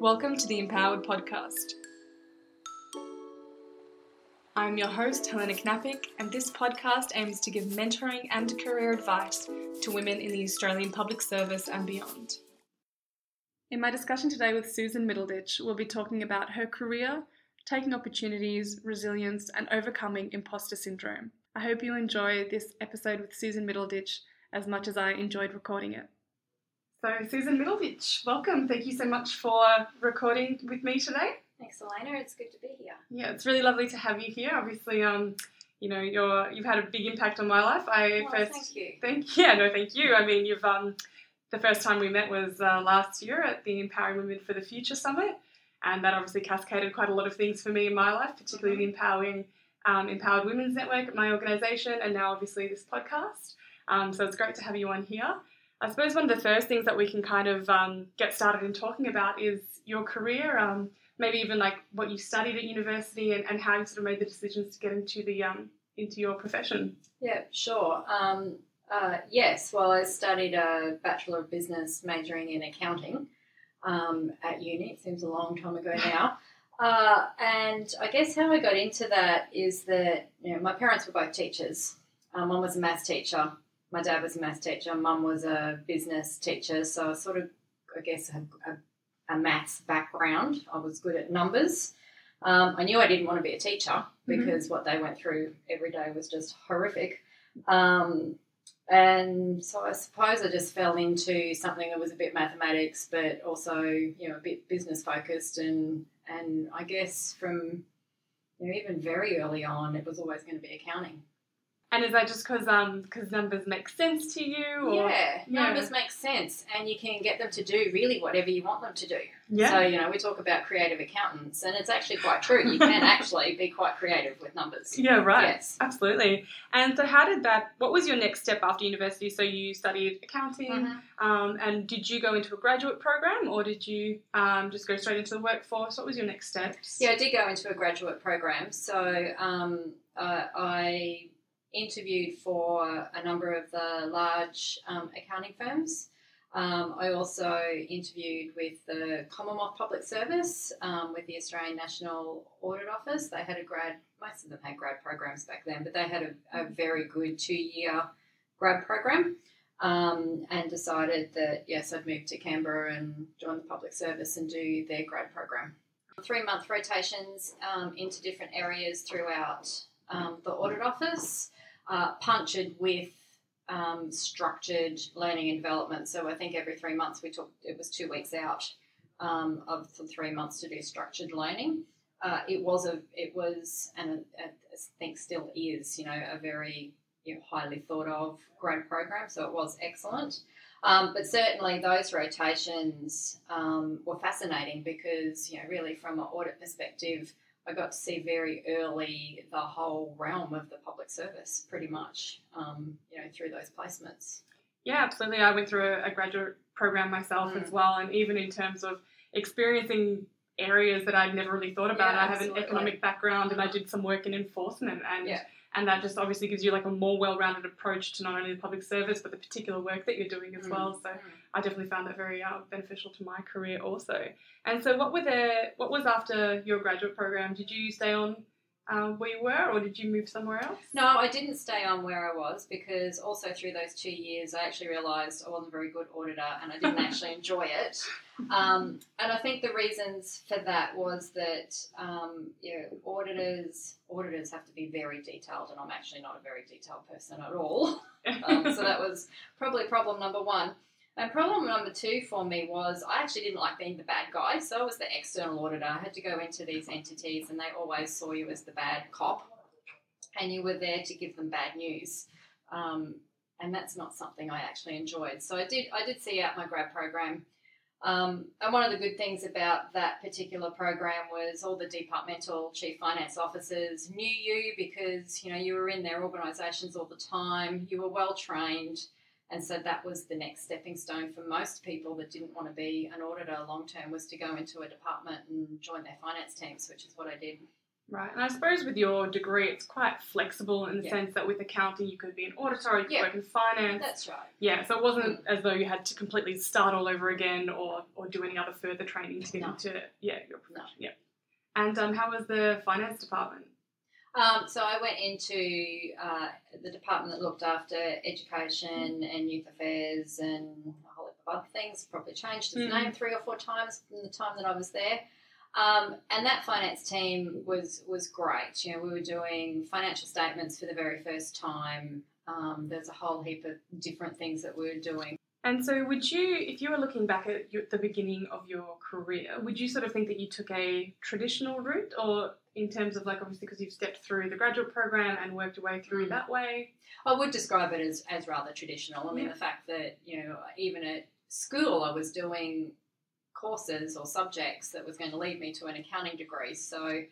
Welcome to the Empowered Podcast. I'm your host, Helena Knappik, and this podcast aims to give mentoring and career advice to women in the Australian public service and beyond. In my discussion today with Susan Middleditch, we'll be talking about her career, taking opportunities, resilience, and overcoming imposter syndrome. I hope you enjoy this episode with Susan Middleditch as much as I enjoyed recording it. So, Susan Middleditch, welcome. Thank you so much for recording with me today. Thanks, Elena. It's good to be here. Yeah, it's really lovely to have you here. Obviously, um, you know, you're you've had a big impact on my life. I Well, first thank you. thank yeah, no, thank you. I mean, you've um, the first time we met was uh, last year at the Empowering Women for the Future Summit, and that obviously cascaded quite a lot of things for me in my life, particularly the empowering um, Empowered Women's Network at my organisation, and now obviously this podcast. Um, so it's great to have you on here. I suppose one of the first things that we can kind of um, get started in talking about is your career, um, maybe even like what you studied at university and, and how you sort of made the decisions to get into the um, into your profession. Yeah, sure. Um, uh, yes, well, I studied a Bachelor of Business majoring in accounting um, at uni. It seems a long time ago now. Uh, and I guess how I got into that is that you know, my parents were both teachers. Um, one was a maths teacher. My dad was a maths teacher. Mum was a business teacher. So I sort of, I guess, have a, a maths background. I was good at numbers. Um, I knew I didn't want to be a teacher because what they went through every day was just horrific. Um, and so I suppose I just fell into something that was a bit mathematics, but also you know a bit business focused, and and I guess from you know even very early on, it was always going to be accounting. And is that just because um because numbers make sense to you? Or, yeah, yeah. numbers make sense, and you can get them to do really whatever you want them to do. yeah. So you know we talk about creative accountants, and it's actually quite true. You can actually be quite creative with numbers. Yeah, right. Yes. Absolutely. And so, how did that? What was your next step after university? So you studied accounting, Mhm. um, and did you go into a graduate program, or did you um, just go straight into the workforce? What was your next steps? Yeah, I did go into a graduate program. So um, uh, I interviewed for a number of the large um, accounting firms. Um, I also interviewed with the Commonwealth Public Service, um, with the Australian National Audit Office. They had a grad, most of them had grad programs back then, but they had a, a very good two year grad program. Um, and decided that yes, I'd move to Canberra and join the public service and do their grad program three month rotations um, into different areas throughout um, the audit office, uh, punctured with um, structured learning and development. So I think every three months we took, it was two weeks out um, of the three months to do structured learning. Uh, it was a, it was, and I think still is, you know, a very you know, highly thought of grad program. So it was excellent. Um, but certainly those rotations um, were fascinating because, you know, really from an audit perspective, I got to see very early the whole realm of the public service, pretty much, um, you know, through those placements. Yeah, absolutely. I went through a, a graduate program myself Mm. as well, and even in terms of experiencing areas that I'd never really thought about. Yeah, I have an economic background, and I Mhm. did some work in enforcement, and Yeah. And that just obviously gives you like a more well-rounded approach to not only the public service but the particular work that you're doing as Mm. well. So I definitely found that very uh, beneficial to my career also. And so, what were the what was after your graduate program? Did you stay on um, where you were, or did you move somewhere else? No, I didn't stay on where I was because also through those two years, I actually realised I wasn't a very good auditor and I didn't actually enjoy it. Um, and I think the reasons for that was that um, you know, auditors auditors have to be very detailed, and I'm actually not a very detailed person at all. Um, so that was probably problem number one. And problem number two for me was I actually didn't like being the bad guy. So I was the external auditor. I had to go into these entities and they always saw you as the bad cop and you were there to give them bad news. Um, and that's not something I actually enjoyed. So I did I did see out my grad program. Um, and one of the good things about that particular program was all the departmental chief finance officers knew you because you know you were in their organisations all the time. You were well trained, and so that was the next stepping stone for most people that didn't want to be an auditor long term was to go into a department and join their finance teams, which is what I did. Right, and I suppose with your degree, it's quite flexible in the Yeah. sense that with accounting, you could be an auditor, you could Yeah. work in finance. That's right. Yeah, so it wasn't as though you had to completely start all over again or, or do any other further training to get No. into yeah your No. profession. Yeah. And um, how was the finance department? Um, so I went into uh, the department that looked after education and youth affairs and a whole heap of other things. Probably changed its Mhm. name three or four times from the time that I was there. Um, and that finance team was was great. You know, we were doing financial statements for the very first time. Um, there's a whole heap of different things that we were doing. And so, would you, if you were looking back at your, the beginning of your career, would you sort of think that you took a traditional route, or in terms of like obviously because you've stepped through the graduate program and worked your way through Mm. that way? I would describe it as, as rather traditional. I mean, Yeah. the fact that, you know, even at school I was doing courses or subjects that was going to lead me to an accounting degree. So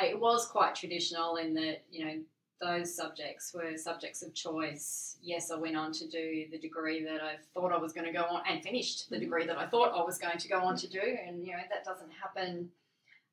it was quite traditional in that, you know, those subjects were subjects of choice. Yes, I went on to do the degree that I thought I was going to go on and finished the degree that I thought I was going to go on to do. And, you know, that doesn't happen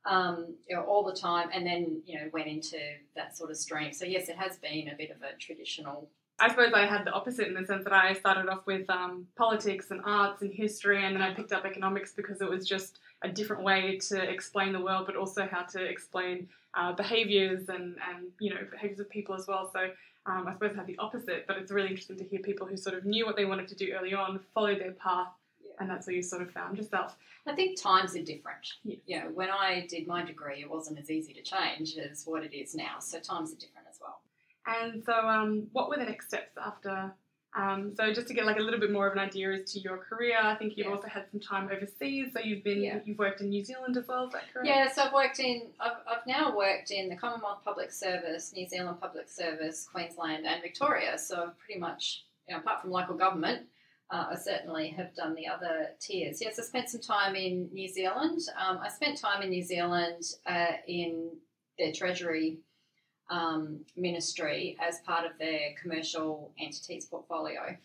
um, you know, all the time. And then, you know, went into that sort of stream. So, yes, it has been a bit of a traditional I suppose I had the opposite in the sense that I started off with um, politics and arts and history, and then I picked up economics because it was just a different way to explain the world, but also how to explain uh, behaviours and, and you know behaviours of people as well. So um, I suppose I had the opposite, but it's really interesting to hear people who sort of knew what they wanted to do early on, followed their path, Yeah. and that's where you sort of found yourself. I think times are different. Yeah. You know, when I did my degree, it wasn't as easy to change as what it is now. So times are different as well. And so, um, what were the next steps after? Um, so, just to get like a little bit more of an idea as to your career, I think you've Yeah. also had some time overseas. So you've been Yeah. you've worked in New Zealand as well. Is that correct? Yeah, so I've worked in, I've, I've now worked in the Commonwealth Public Service, New Zealand Public Service, Queensland, and Victoria. So I've pretty much, you know, apart from local government, uh, I certainly have done the other tiers. Yes, I spent some time in New Zealand. Um, I spent time in New Zealand uh, in their Treasury um, ministry as part of their commercial entities portfolio.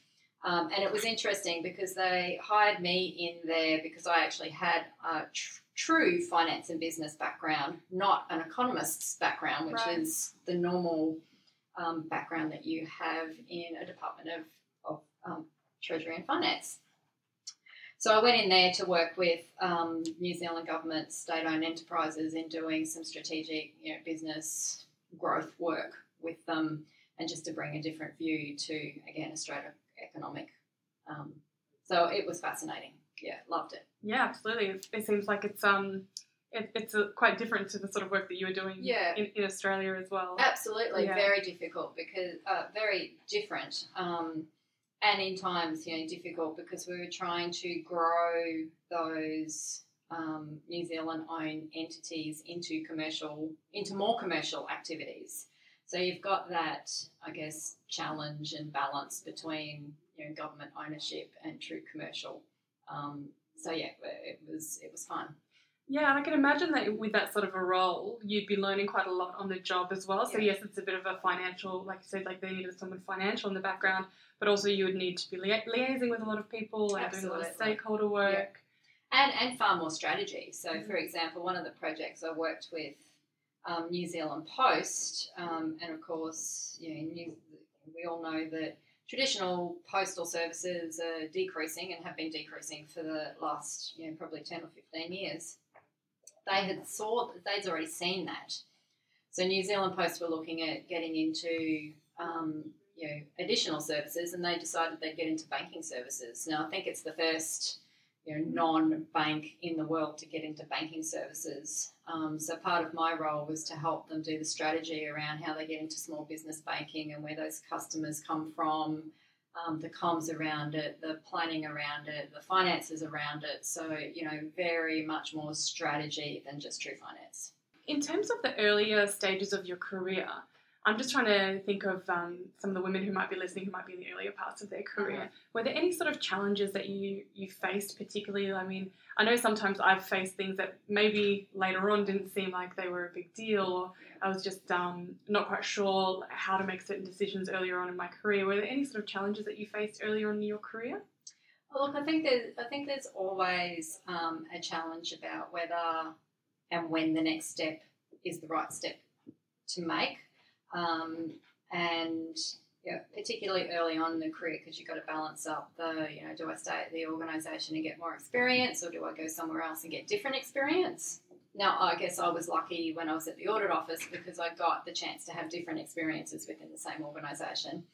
Um, and it was interesting because they hired me in there because I actually had a tr- true finance and business background, not an economist's background, which Right. is the normal um, background that you have in a department of, of um, Treasury and Finance. So I went in there to work with um, New Zealand government state-owned enterprises in doing some strategic, you know, business growth work with them, and just to bring a different view to again Australia economic. Um, so it was fascinating. Yeah, loved it. Yeah, absolutely. It, it seems like it's um, it, it's a, quite different to the sort of work that you were doing Yeah. in, in Australia as well. Absolutely, Yeah. very difficult because uh, very different, um, and in times you know difficult because we were trying to grow those um, New Zealand owned entities into commercial, into more commercial activities. So you've got that, I guess, challenge and balance between you know government ownership and true commercial. Um, so yeah, it was it was fun. Yeah, and I can imagine that with that sort of a role, you'd be learning quite a lot on the job as well. So Yeah. yes, it's a bit of a financial, like you said, like they needed someone financial in the background, but also you would need to be lia- liaising with a lot of people and doing a lot of stakeholder work. And and far more strategy. So, for example, one of the projects I worked with um, New Zealand Post, um, and of course, you know, New, we all know that traditional postal services are decreasing and have been decreasing for the last, you know, probably ten or fifteen years. They had saw they'd already seen that. So New Zealand Post were looking at getting into um, you know additional services, and they decided they'd get into banking services. Now I think it's the first you know, non-bank in the world to get into banking services. Um, so part of my role was to help them do the strategy around how they get into small business banking and where those customers come from, um, the comms around it, the planning around it, the finances around it. So you know, very much more strategy than just true finance. In terms of the earlier stages of your career, I'm just trying to think of um, some of the women who might be listening who might be in the earlier parts of their career. Mhm. Were there any sort of challenges that you, you faced particularly? I mean, I know sometimes I've faced things that maybe later on didn't seem like they were a big deal, or I was just um, not quite sure how to make certain decisions earlier on in my career. Were there any sort of challenges that you faced earlier on in your career? Well, look, I think there's I think there's always um, a challenge about whether and when the next step is the right step to make. Um, and yeah, particularly early on in the career, because you've got to balance up the, you know, do I stay at the organisation and get more experience, or do I go somewhere else and get different experience? Now, I guess I was lucky when I was at the audit office because I got the chance to have different experiences within the same organisation.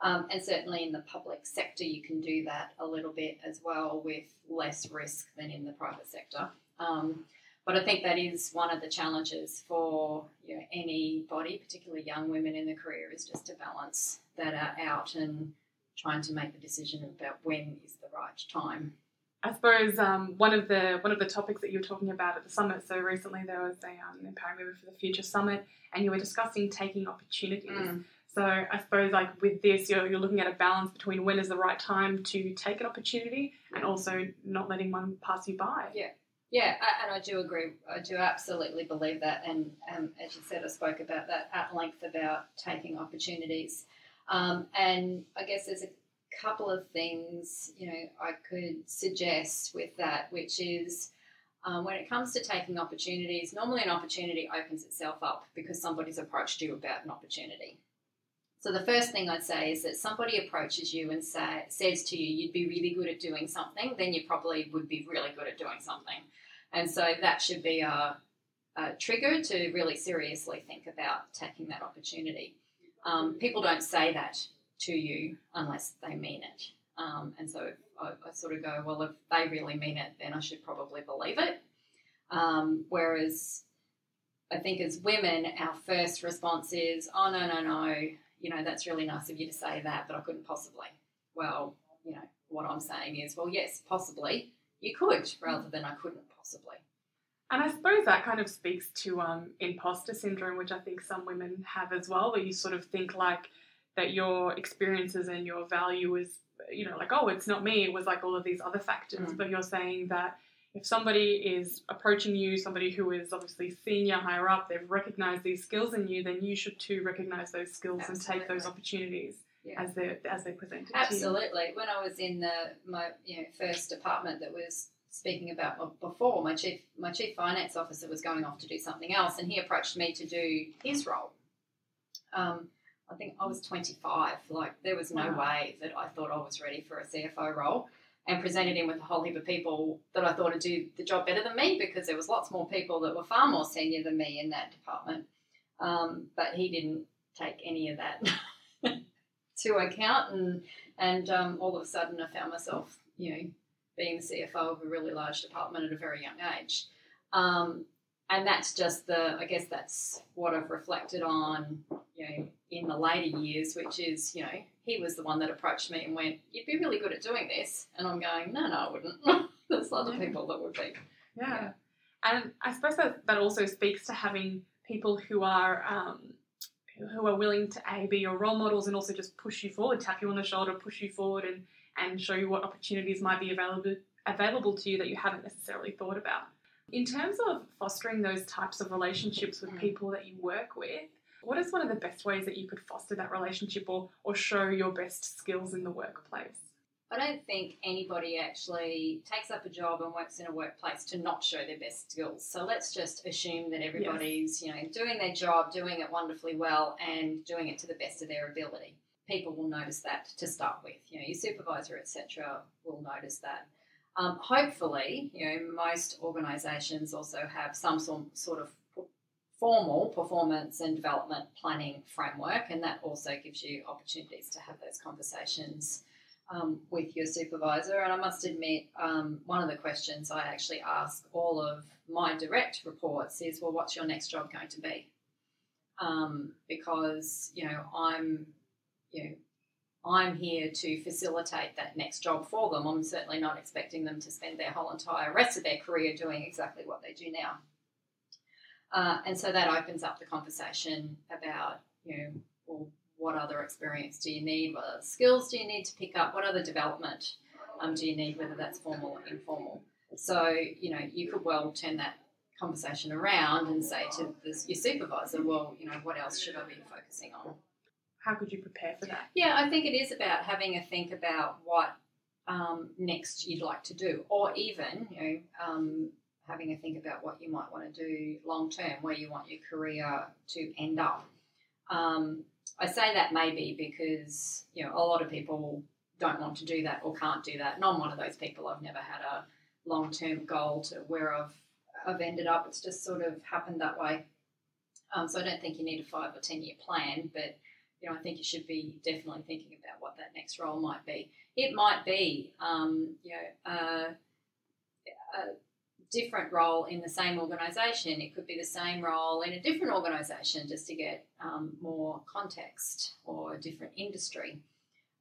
Um, and certainly in the public sector, you can do that a little bit as well with less risk than in the private sector. Um, but I think that is one of the challenges for you know, anybody, particularly young women in the career, is just to balance that out and trying to make the decision about when is the right time. I suppose um, one of the one of the topics that you were talking about at the summit. So recently there was a um, Empowering Women for the Future summit, and you were discussing taking opportunities. Mm. So I suppose like with this, you're, you're looking at a balance between when is the right time to take an opportunity and also not letting one pass you by. Yeah. Yeah, and I do agree. I do absolutely believe that. And um, as you said, I spoke about that at length about taking opportunities. Um, and I guess there's a couple of things you know I could suggest with that, which is um, when it comes to taking opportunities, normally an opportunity opens itself up because somebody's approached you about an opportunity. So the first thing I'd say is that somebody approaches you and say, says to you, you'd be really good at doing something, then you probably would be really good at doing something. And so that should be a, a trigger to really seriously think about taking that opportunity. Um, people don't say that to you unless they mean it. Um, and so I, I, sort of go, well, if they really mean it, then I should probably believe it. Um, whereas I think as women, our first response is, oh, no, no, no, you know, that's really nice of you to say that, but I couldn't possibly. Well, you know, what I'm saying is, well, yes, possibly you could, rather than I couldn't possibly. And I suppose that kind of speaks to um, imposter syndrome, which I think some women have as well, where you sort of think like that your experiences and your value is, you know, like, oh, it's not me, it was like all of these other factors. Mm. But you're saying that if somebody is approaching you, somebody who is obviously senior, higher up, they've recognized these skills in you, then you should too recognize those skills Absolutely. and take those opportunities. Yeah. As they as they presented. Absolutely. When I was in the my you know first department that was speaking about before, my chief my chief finance officer was going off to do something else, and he approached me to do his role. Um, I think I was 25. Like there was no wow. way that I thought I was ready for a CFO role and presented him with a whole heap of people that I thought would do the job better than me because there was lots more people that were far more senior than me in that department. Um, but he didn't take any of that to account, and and um, all of a sudden I found myself, you know, being the CFO of a really large department at a very young age. Um, and that's just the, I guess that's what I've reflected on, you know, in the later years, which is, you know, he was the one that approached me and went, "You'd be really good at doing this," and I'm going, "No, no, I wouldn't. There's other yeah. people that would be." Yeah. yeah. and I suppose that that also speaks to having people who are um, who are willing to a be your role models and also just push you forward, tap you on the shoulder, push you forward, and and show you what opportunities might be available available to you that you haven't necessarily thought about. In terms of fostering those types of relationships with mm. people that you work with, what is one of the best ways that you could foster that relationship or, or show your best skills in the workplace? I don't think anybody actually takes up a job and works in a workplace to not show their best skills. So let's just assume that everybody's, yes. you know, doing their job, doing it wonderfully well, and doing it to the best of their ability. People will notice that to start with. You know, your supervisor, etc., will notice that. Um, hopefully, you know, most organisations also have some sort of formal performance and development planning framework, and that also gives you opportunities to have those conversations um, with your supervisor. And I must admit, um, one of the questions I actually ask all of my direct reports is, "Well, what's your next job going to be?" Um, because you know, I'm, you know, I'm here to facilitate that next job for them. I'm certainly not expecting them to spend their whole entire rest of their career doing exactly what they do now. Uh, and so that opens up the conversation about, you know, well, what other experience do you need? What other skills do you need to pick up? What other development um, do you need, whether that's formal or informal? So, you know, you could well turn that conversation around and say to this, your supervisor, well, you know, what else should I be focusing on? How could you prepare for that? Yeah, I think it is about having a think about what um, next you'd like to do, or even, you know, um, having a think about what you might want to do long term, where you want your career to end up. Um, I say that maybe because you know a lot of people don't want to do that or can't do that. And I'm one of those people. I've never had a long term goal to where I've I've ended up. It's just sort of happened that way. Um, so I don't think you need a five or ten year plan, but you know I think you should be definitely thinking about what that next role might be. It might be um, you know uh, a different role in the same organisation. It could be the same role in a different organisation, just to get um, more context or a different industry.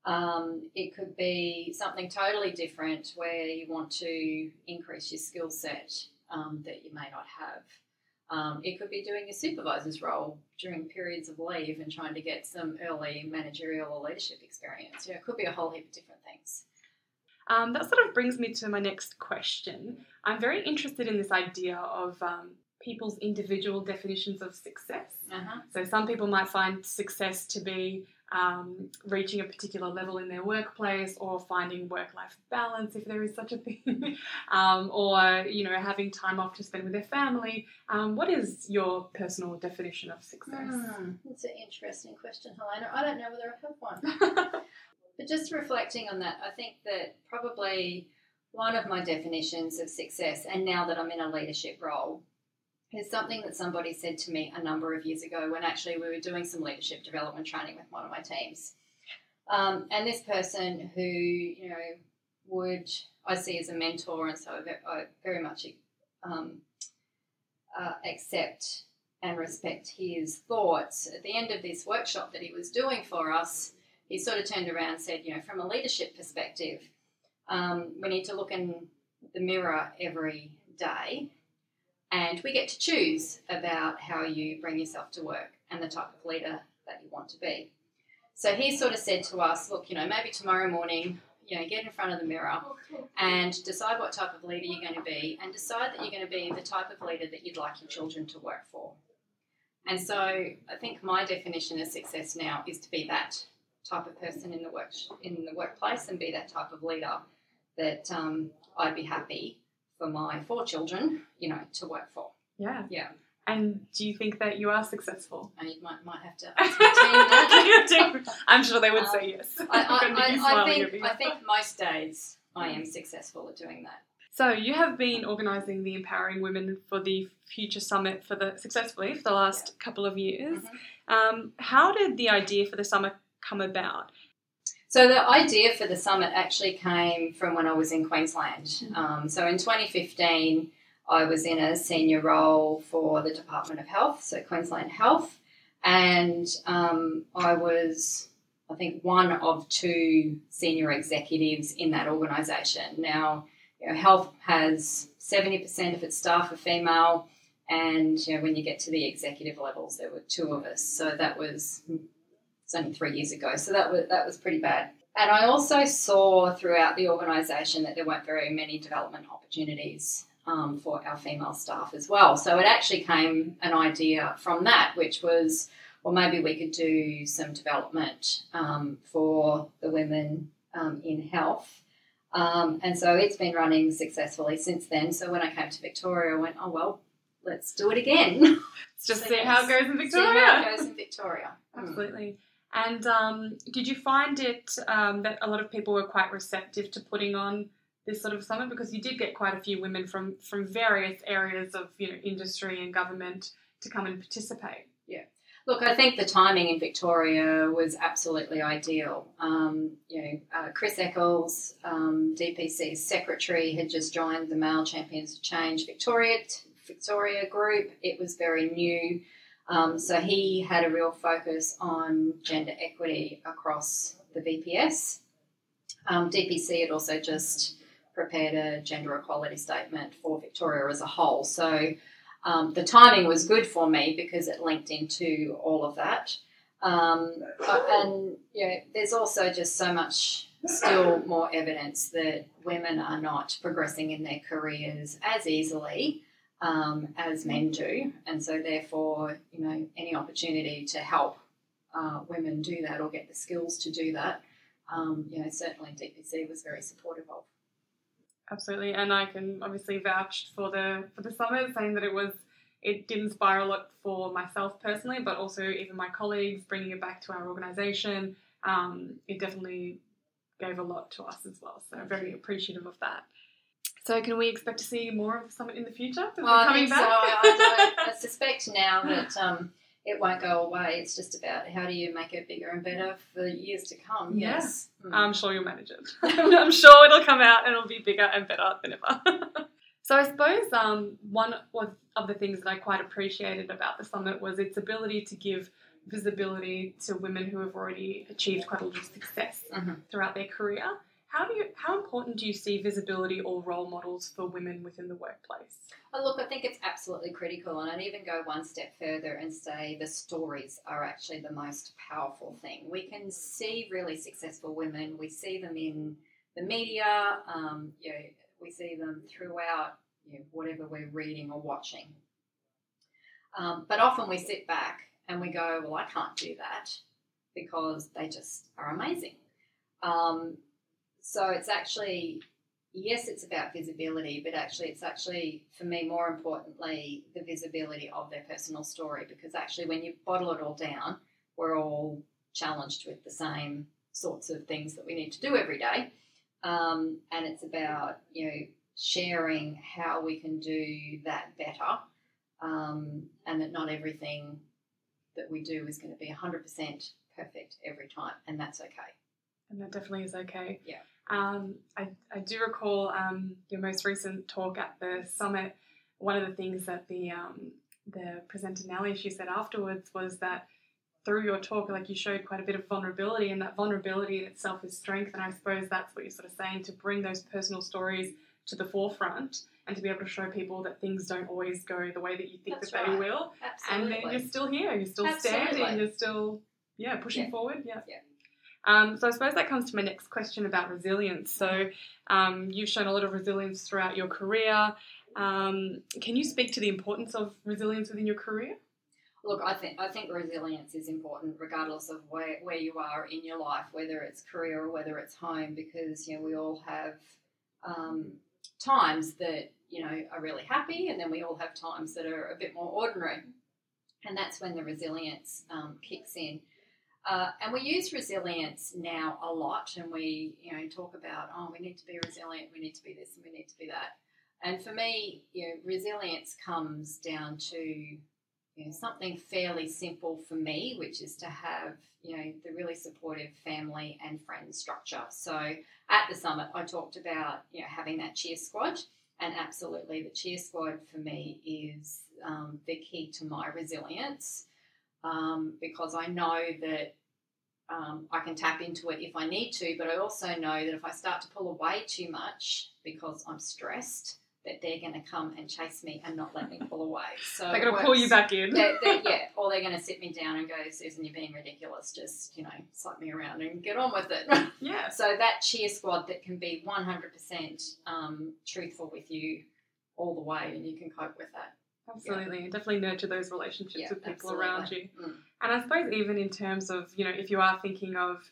Um, it could be something totally different where you want to increase your skill set um, that you may not have. Um, it could be doing a supervisor's role during periods of leave and trying to get some early managerial or leadership experience. You know, it could be a whole heap of different things. Um, that sort of brings me to my next question. I'm very interested in this idea of um, people's individual definitions of success. Uh-huh. So, some people might find success to be um, reaching a particular level in their workplace or finding work-life balance if there is such a thing. Um, or you know having time off to spend with their family. Um, what is your personal definition of success? Mm, that's an interesting question helena. I don't know whether i have one. But just reflecting on that i think that probably one of my definitions of success and now that i'm in a leadership role is something that somebody said to me a number of years ago when actually we were doing some leadership development training with one of my teams. Um, and this person who, you know, would I see as a mentor, and so I very much um, uh, accept and respect his thoughts. At the end of this workshop that he was doing for us, he sort of turned around and said, you know, from a leadership perspective, um, we need to look in the mirror every day and we get to choose about how you bring yourself to work and the type of leader that you want to be. So he sort of said to us, look, you know, maybe tomorrow morning, you know, get in front of the mirror and decide what type of leader you're going to be and decide that you're going to be the type of leader that you'd like your children to work for. And so I think my definition of success now is to be that type of person in the work in the workplace and be that type of leader that um, I'd be happy for my four children, you know, to work for. Yeah. Yeah. And do you think that you are successful? I might, might have to ask my team that. I'm sure they would um, say yes. I, I, I, I think, I think most days I am successful at doing that. So you have been organising the Empowering Women for the Future Summit for the successfully for the last yeah. couple of years. Mm-hmm. Um, how did the idea for the summit come about? So the idea for the summit actually came from when I was in Queensland. Mm-hmm. Um, so in 2015, I was in a senior role for the Department of Health, so Queensland Health, and um, I was, I think, one of two senior executives in that organisation. Now, you know, Health has 70% of its staff are female, and you know, when you get to the executive levels, there were two of us. So that was it's only three years ago, so that was that was pretty bad. And I also saw throughout the organisation that there weren't very many development opportunities um, for our female staff as well. So it actually came an idea from that, which was, well, maybe we could do some development um, for the women um, in health. Um, and so it's been running successfully since then. So when I came to Victoria, I went, oh, well, let's do it again. Let's just so see yes. how it goes in Victoria. See how it goes in Victoria. Absolutely. And um, did you find it um, that a lot of people were quite receptive to putting on this sort of summit because you did get quite a few women from from various areas of you know industry and government to come and participate. Yeah. Look, I think the timing in Victoria was absolutely ideal. Um, you know, uh, Chris Eccles, um, DPC's secretary, had just joined the Male Champions of Change Victoria Victoria group. It was very new. Um, so he had a real focus on gender equity across the VPS. Um, DPC had also just prepared a gender equality statement for Victoria as a whole. So um, the timing was good for me because it linked into all of that. Um, and you know, there's also just so much still more evidence that women are not progressing in their careers as easily um, as men do, and so therefore, you know, any opportunity to help uh, women do that or get the skills to do that, um, you know, certainly DPC was very supportive of. Absolutely, and I can obviously vouch for the for the summit, saying that it was it did inspire a lot for myself personally, but also even my colleagues bringing it back to our organisation. Um, it definitely gave a lot to us as well, so very appreciative of that. So, can we expect to see more of the summit in the future? Well, I think so. I, I, I suspect now that um, it won't go away. It's just about how do you make it bigger and better for years to come. Yeah. Yes. Mm. I'm sure you'll manage it. I'm sure it'll come out and it'll be bigger and better than ever. so I suppose um, one of the things that I quite appreciated about the summit was its ability to give visibility to women who have already achieved quite a lot of success mm-hmm. throughout their career. How do you how important do you see visibility or role models for women within the workplace? Oh, look, I think it's absolutely critical, and I'd even go one step further and say the stories are actually the most powerful thing. We can see really successful women, we see them in the media, um, you know, we see them throughout you know, whatever we're reading or watching. Um, but often we sit back and we go, well, I can't do that because they just are amazing. Um, so it's actually yes, it's about visibility, but actually, it's actually, for me, more importantly, the visibility of their personal story. Because actually, when you bottle it all down, we're all challenged with the same sorts of things that we need to do every day. Um, and it's about, you know, sharing how we can do that better. Um, and that not everything that we do is going to be 100% perfect every time, and that's okay. And that definitely is okay. Yeah. Um, I, I do recall um, your most recent talk at the summit. One of the things that the um, the presenter Nellie she said afterwards was that through your talk, like you showed quite a bit of vulnerability, and that vulnerability in itself is strength. And I suppose that's what you're sort of saying to bring those personal stories to the forefront and to be able to show people that things don't always go the way that you think That's that right. they will. Absolutely. And then you're still here, you're still Absolutely. standing, you're still yeah pushing Yeah. forward. Yeah. Yeah. Um, so I suppose that comes to my next question about resilience. So um, you've shown a lot of resilience throughout your career. Um, can you speak to the importance of resilience within your career? Look, I think I think resilience is important, regardless of where, where you are in your life, whether it's career or whether it's home, because you know we all have um, times that you know are really happy, and then we all have times that are a bit more ordinary, and that's when the resilience um, kicks in. Uh, and we use resilience now a lot, and we you know talk about oh we need to be resilient, we need to be this, and we need to be that. And for me, you know, resilience comes down to you know, something fairly simple for me, which is to have you know the really supportive family and friend structure. So at the summit, I talked about you know having that cheer squad, and absolutely the cheer squad for me is um, the key to my resilience um, because I know that. Um, I can tap into it if I need to, but I also know that if I start to pull away too much because I'm stressed, that they're going to come and chase me and not let me pull away. So They're going to pull you back in. they're, they're- yeah, or they're going to sit me down and go, Susan, you're being ridiculous. Just, you know, slap me around and get on with it. yeah. so that cheer squad that can be 100% um, truthful with you all the way and you can cope with that. Absolutely. Definitely nurture those relationships Yeah, with people absolutely. around you. Mm. And I suppose even in terms of, you know, if you are thinking of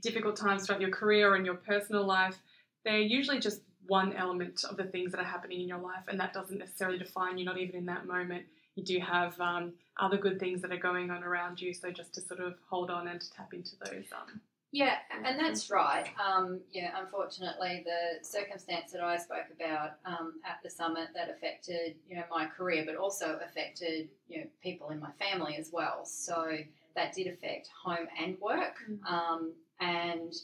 difficult times throughout your career and your personal life, they're usually just one element of the things that are happening in your life, and that doesn't necessarily define you, not even in that moment. You do have um, other good things that are going on around you, so just to sort of hold on and to tap into those. Um, Yeah, and that's right. Um, yeah, unfortunately, the circumstance that I spoke about um, at the summit that affected you know my career, but also affected you know people in my family as well. So that did affect home and work, Mhm. um, and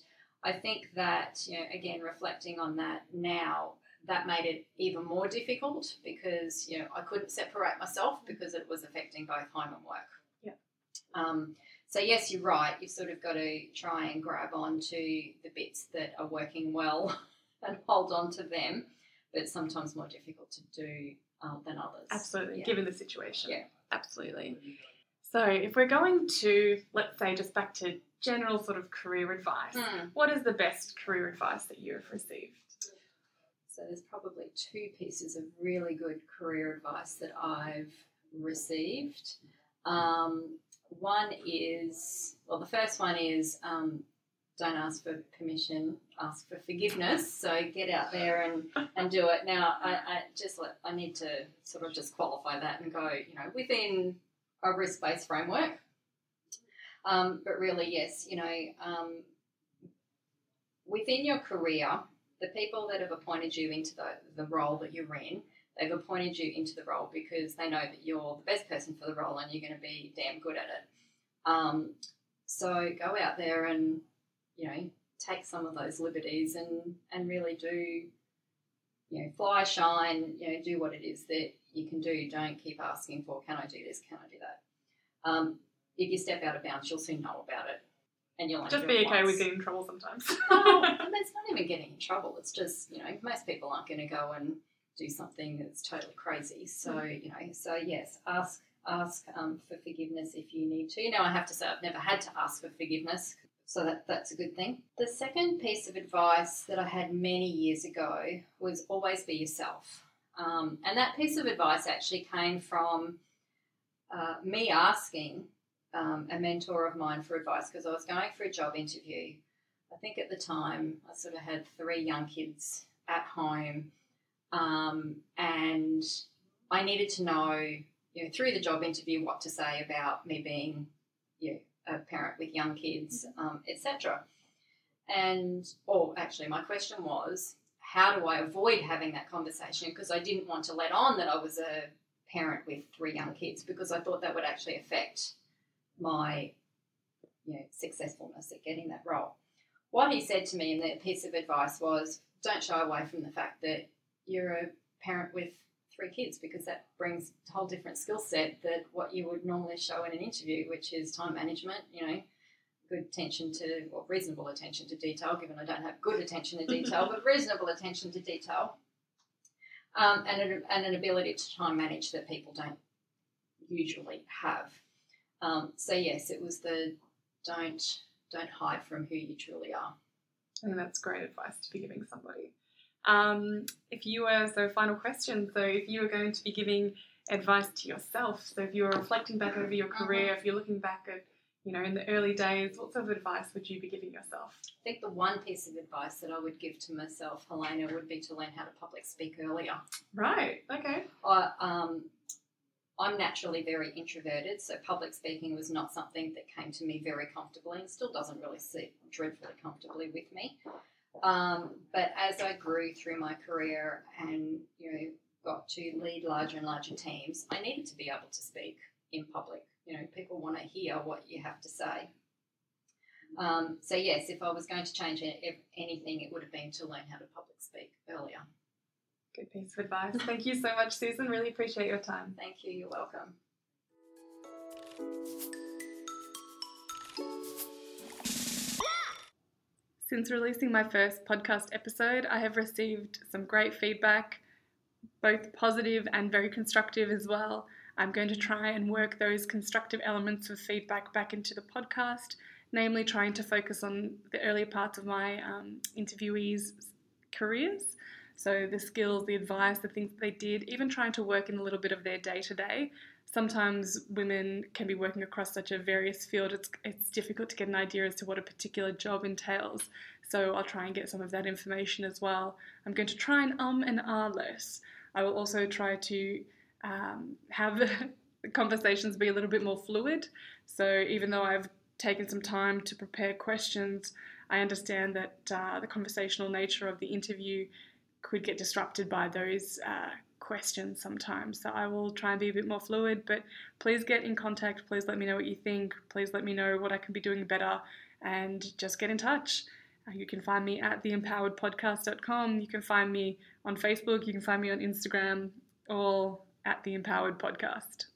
I think that you know again reflecting on that now. That made it even more difficult because you know I couldn't separate myself because it was affecting both home and work. Yeah. So yes, you're right. You've sort of got to try and grab on to the bits that are working well and hold on to them, but it's sometimes more difficult to do um, than others. absolutely, Yeah. given the situation. Yeah. Absolutely. So if we're going to, let's say, just back to general sort of career advice, Hmm. what is the best career advice that you have received? So there's probably two pieces of really good career advice that I've received. Um, one is, well, the first one is um, don't ask for permission. ask for forgiveness. So get out there and, and do it. Now, I, I just I need to sort of just qualify that and go, you know, within a risk based framework. Um, but really, yes, you know, um, within your career, the people that have appointed you into the, the role that you're in, they've appointed you into the role because they know that you're the best person for the role and you're going to be damn good at it. Um, so go out there and, you know, take some of those liberties and, and really do, you know, fly, shine, you know, do what it is that you can do. Don't keep asking for, can I do this, can I do that? Um, if you step out of bounds, you'll soon know about it. And you'll just be okay with getting in trouble sometimes. it's not even getting in trouble. It's just, you know, most people aren't going to go and do something that's totally crazy. So, mm. you know, so yes, ask ask um, for forgiveness if you need to. You know, I have to say I've never had to ask for forgiveness, so that that's a good thing. The second piece of advice that I had many years ago was always be yourself, um, and that piece of advice actually came from uh, me asking um, a mentor of mine for advice because I was going for a job interview. I think at the time I sort of had three young kids at home, um, and I needed to know, you know, through the job interview what to say about me being, you know, a parent with young kids, um, etc. And, or actually, my question was, how do I avoid having that conversation? Because I didn't want to let on that I was a parent with three young kids because I thought that would actually affect my you know, successfulness at getting that role. What he said to me in that piece of advice was don't shy away from the fact that you're a parent with three kids because that brings a whole different skill set that what you would normally show in an interview, which is time management, you know, good attention to, or reasonable attention to detail, given I don't have good attention to detail, but reasonable attention to detail, um, and, an, and an ability to time manage that people don't usually have. Um, so yes, it was the don't don't hide from who you truly are. I think that's great advice to be giving somebody. Um, if you were so final question, so if you were going to be giving advice to yourself, so if you were reflecting back over your career, mm-hmm. if you're looking back at you know in the early days, what sort of advice would you be giving yourself? I think the one piece of advice that I would give to myself, Helena, would be to learn how to public speak earlier. Right. Okay. I, um, I'm naturally very introverted, so public speaking was not something that came to me very comfortably and still doesn't really sit dreadfully comfortably with me. Um, but as I grew through my career and you know got to lead larger and larger teams, I needed to be able to speak in public. You know, people want to hear what you have to say. Um, so yes, if I was going to change anything, it would have been to learn how to public speak earlier. Good piece of advice. Thank you so much, Susan. Really appreciate your time. Thank you. You're welcome. Since releasing my first podcast episode, I have received some great feedback, both positive and very constructive as well. I'm going to try and work those constructive elements of feedback back into the podcast, namely trying to focus on the earlier parts of my um, interviewees' careers so the skills, the advice, the things that they did, even trying to work in a little bit of their day to day. Sometimes women can be working across such a various field, it's, it's difficult to get an idea as to what a particular job entails. So I'll try and get some of that information as well. I'm going to try and um and ah less. I will also try to um, have the conversations be a little bit more fluid. So even though I've taken some time to prepare questions, I understand that uh, the conversational nature of the interview could get disrupted by those uh, questions sometimes. So I will try and be a bit more fluid, but please get in contact. Please let me know what you think. Please let me know what I can be doing better and just get in touch. Uh, you can find me at theempoweredpodcast.com. You can find me on Facebook. You can find me on Instagram, all at The Empowered Podcast.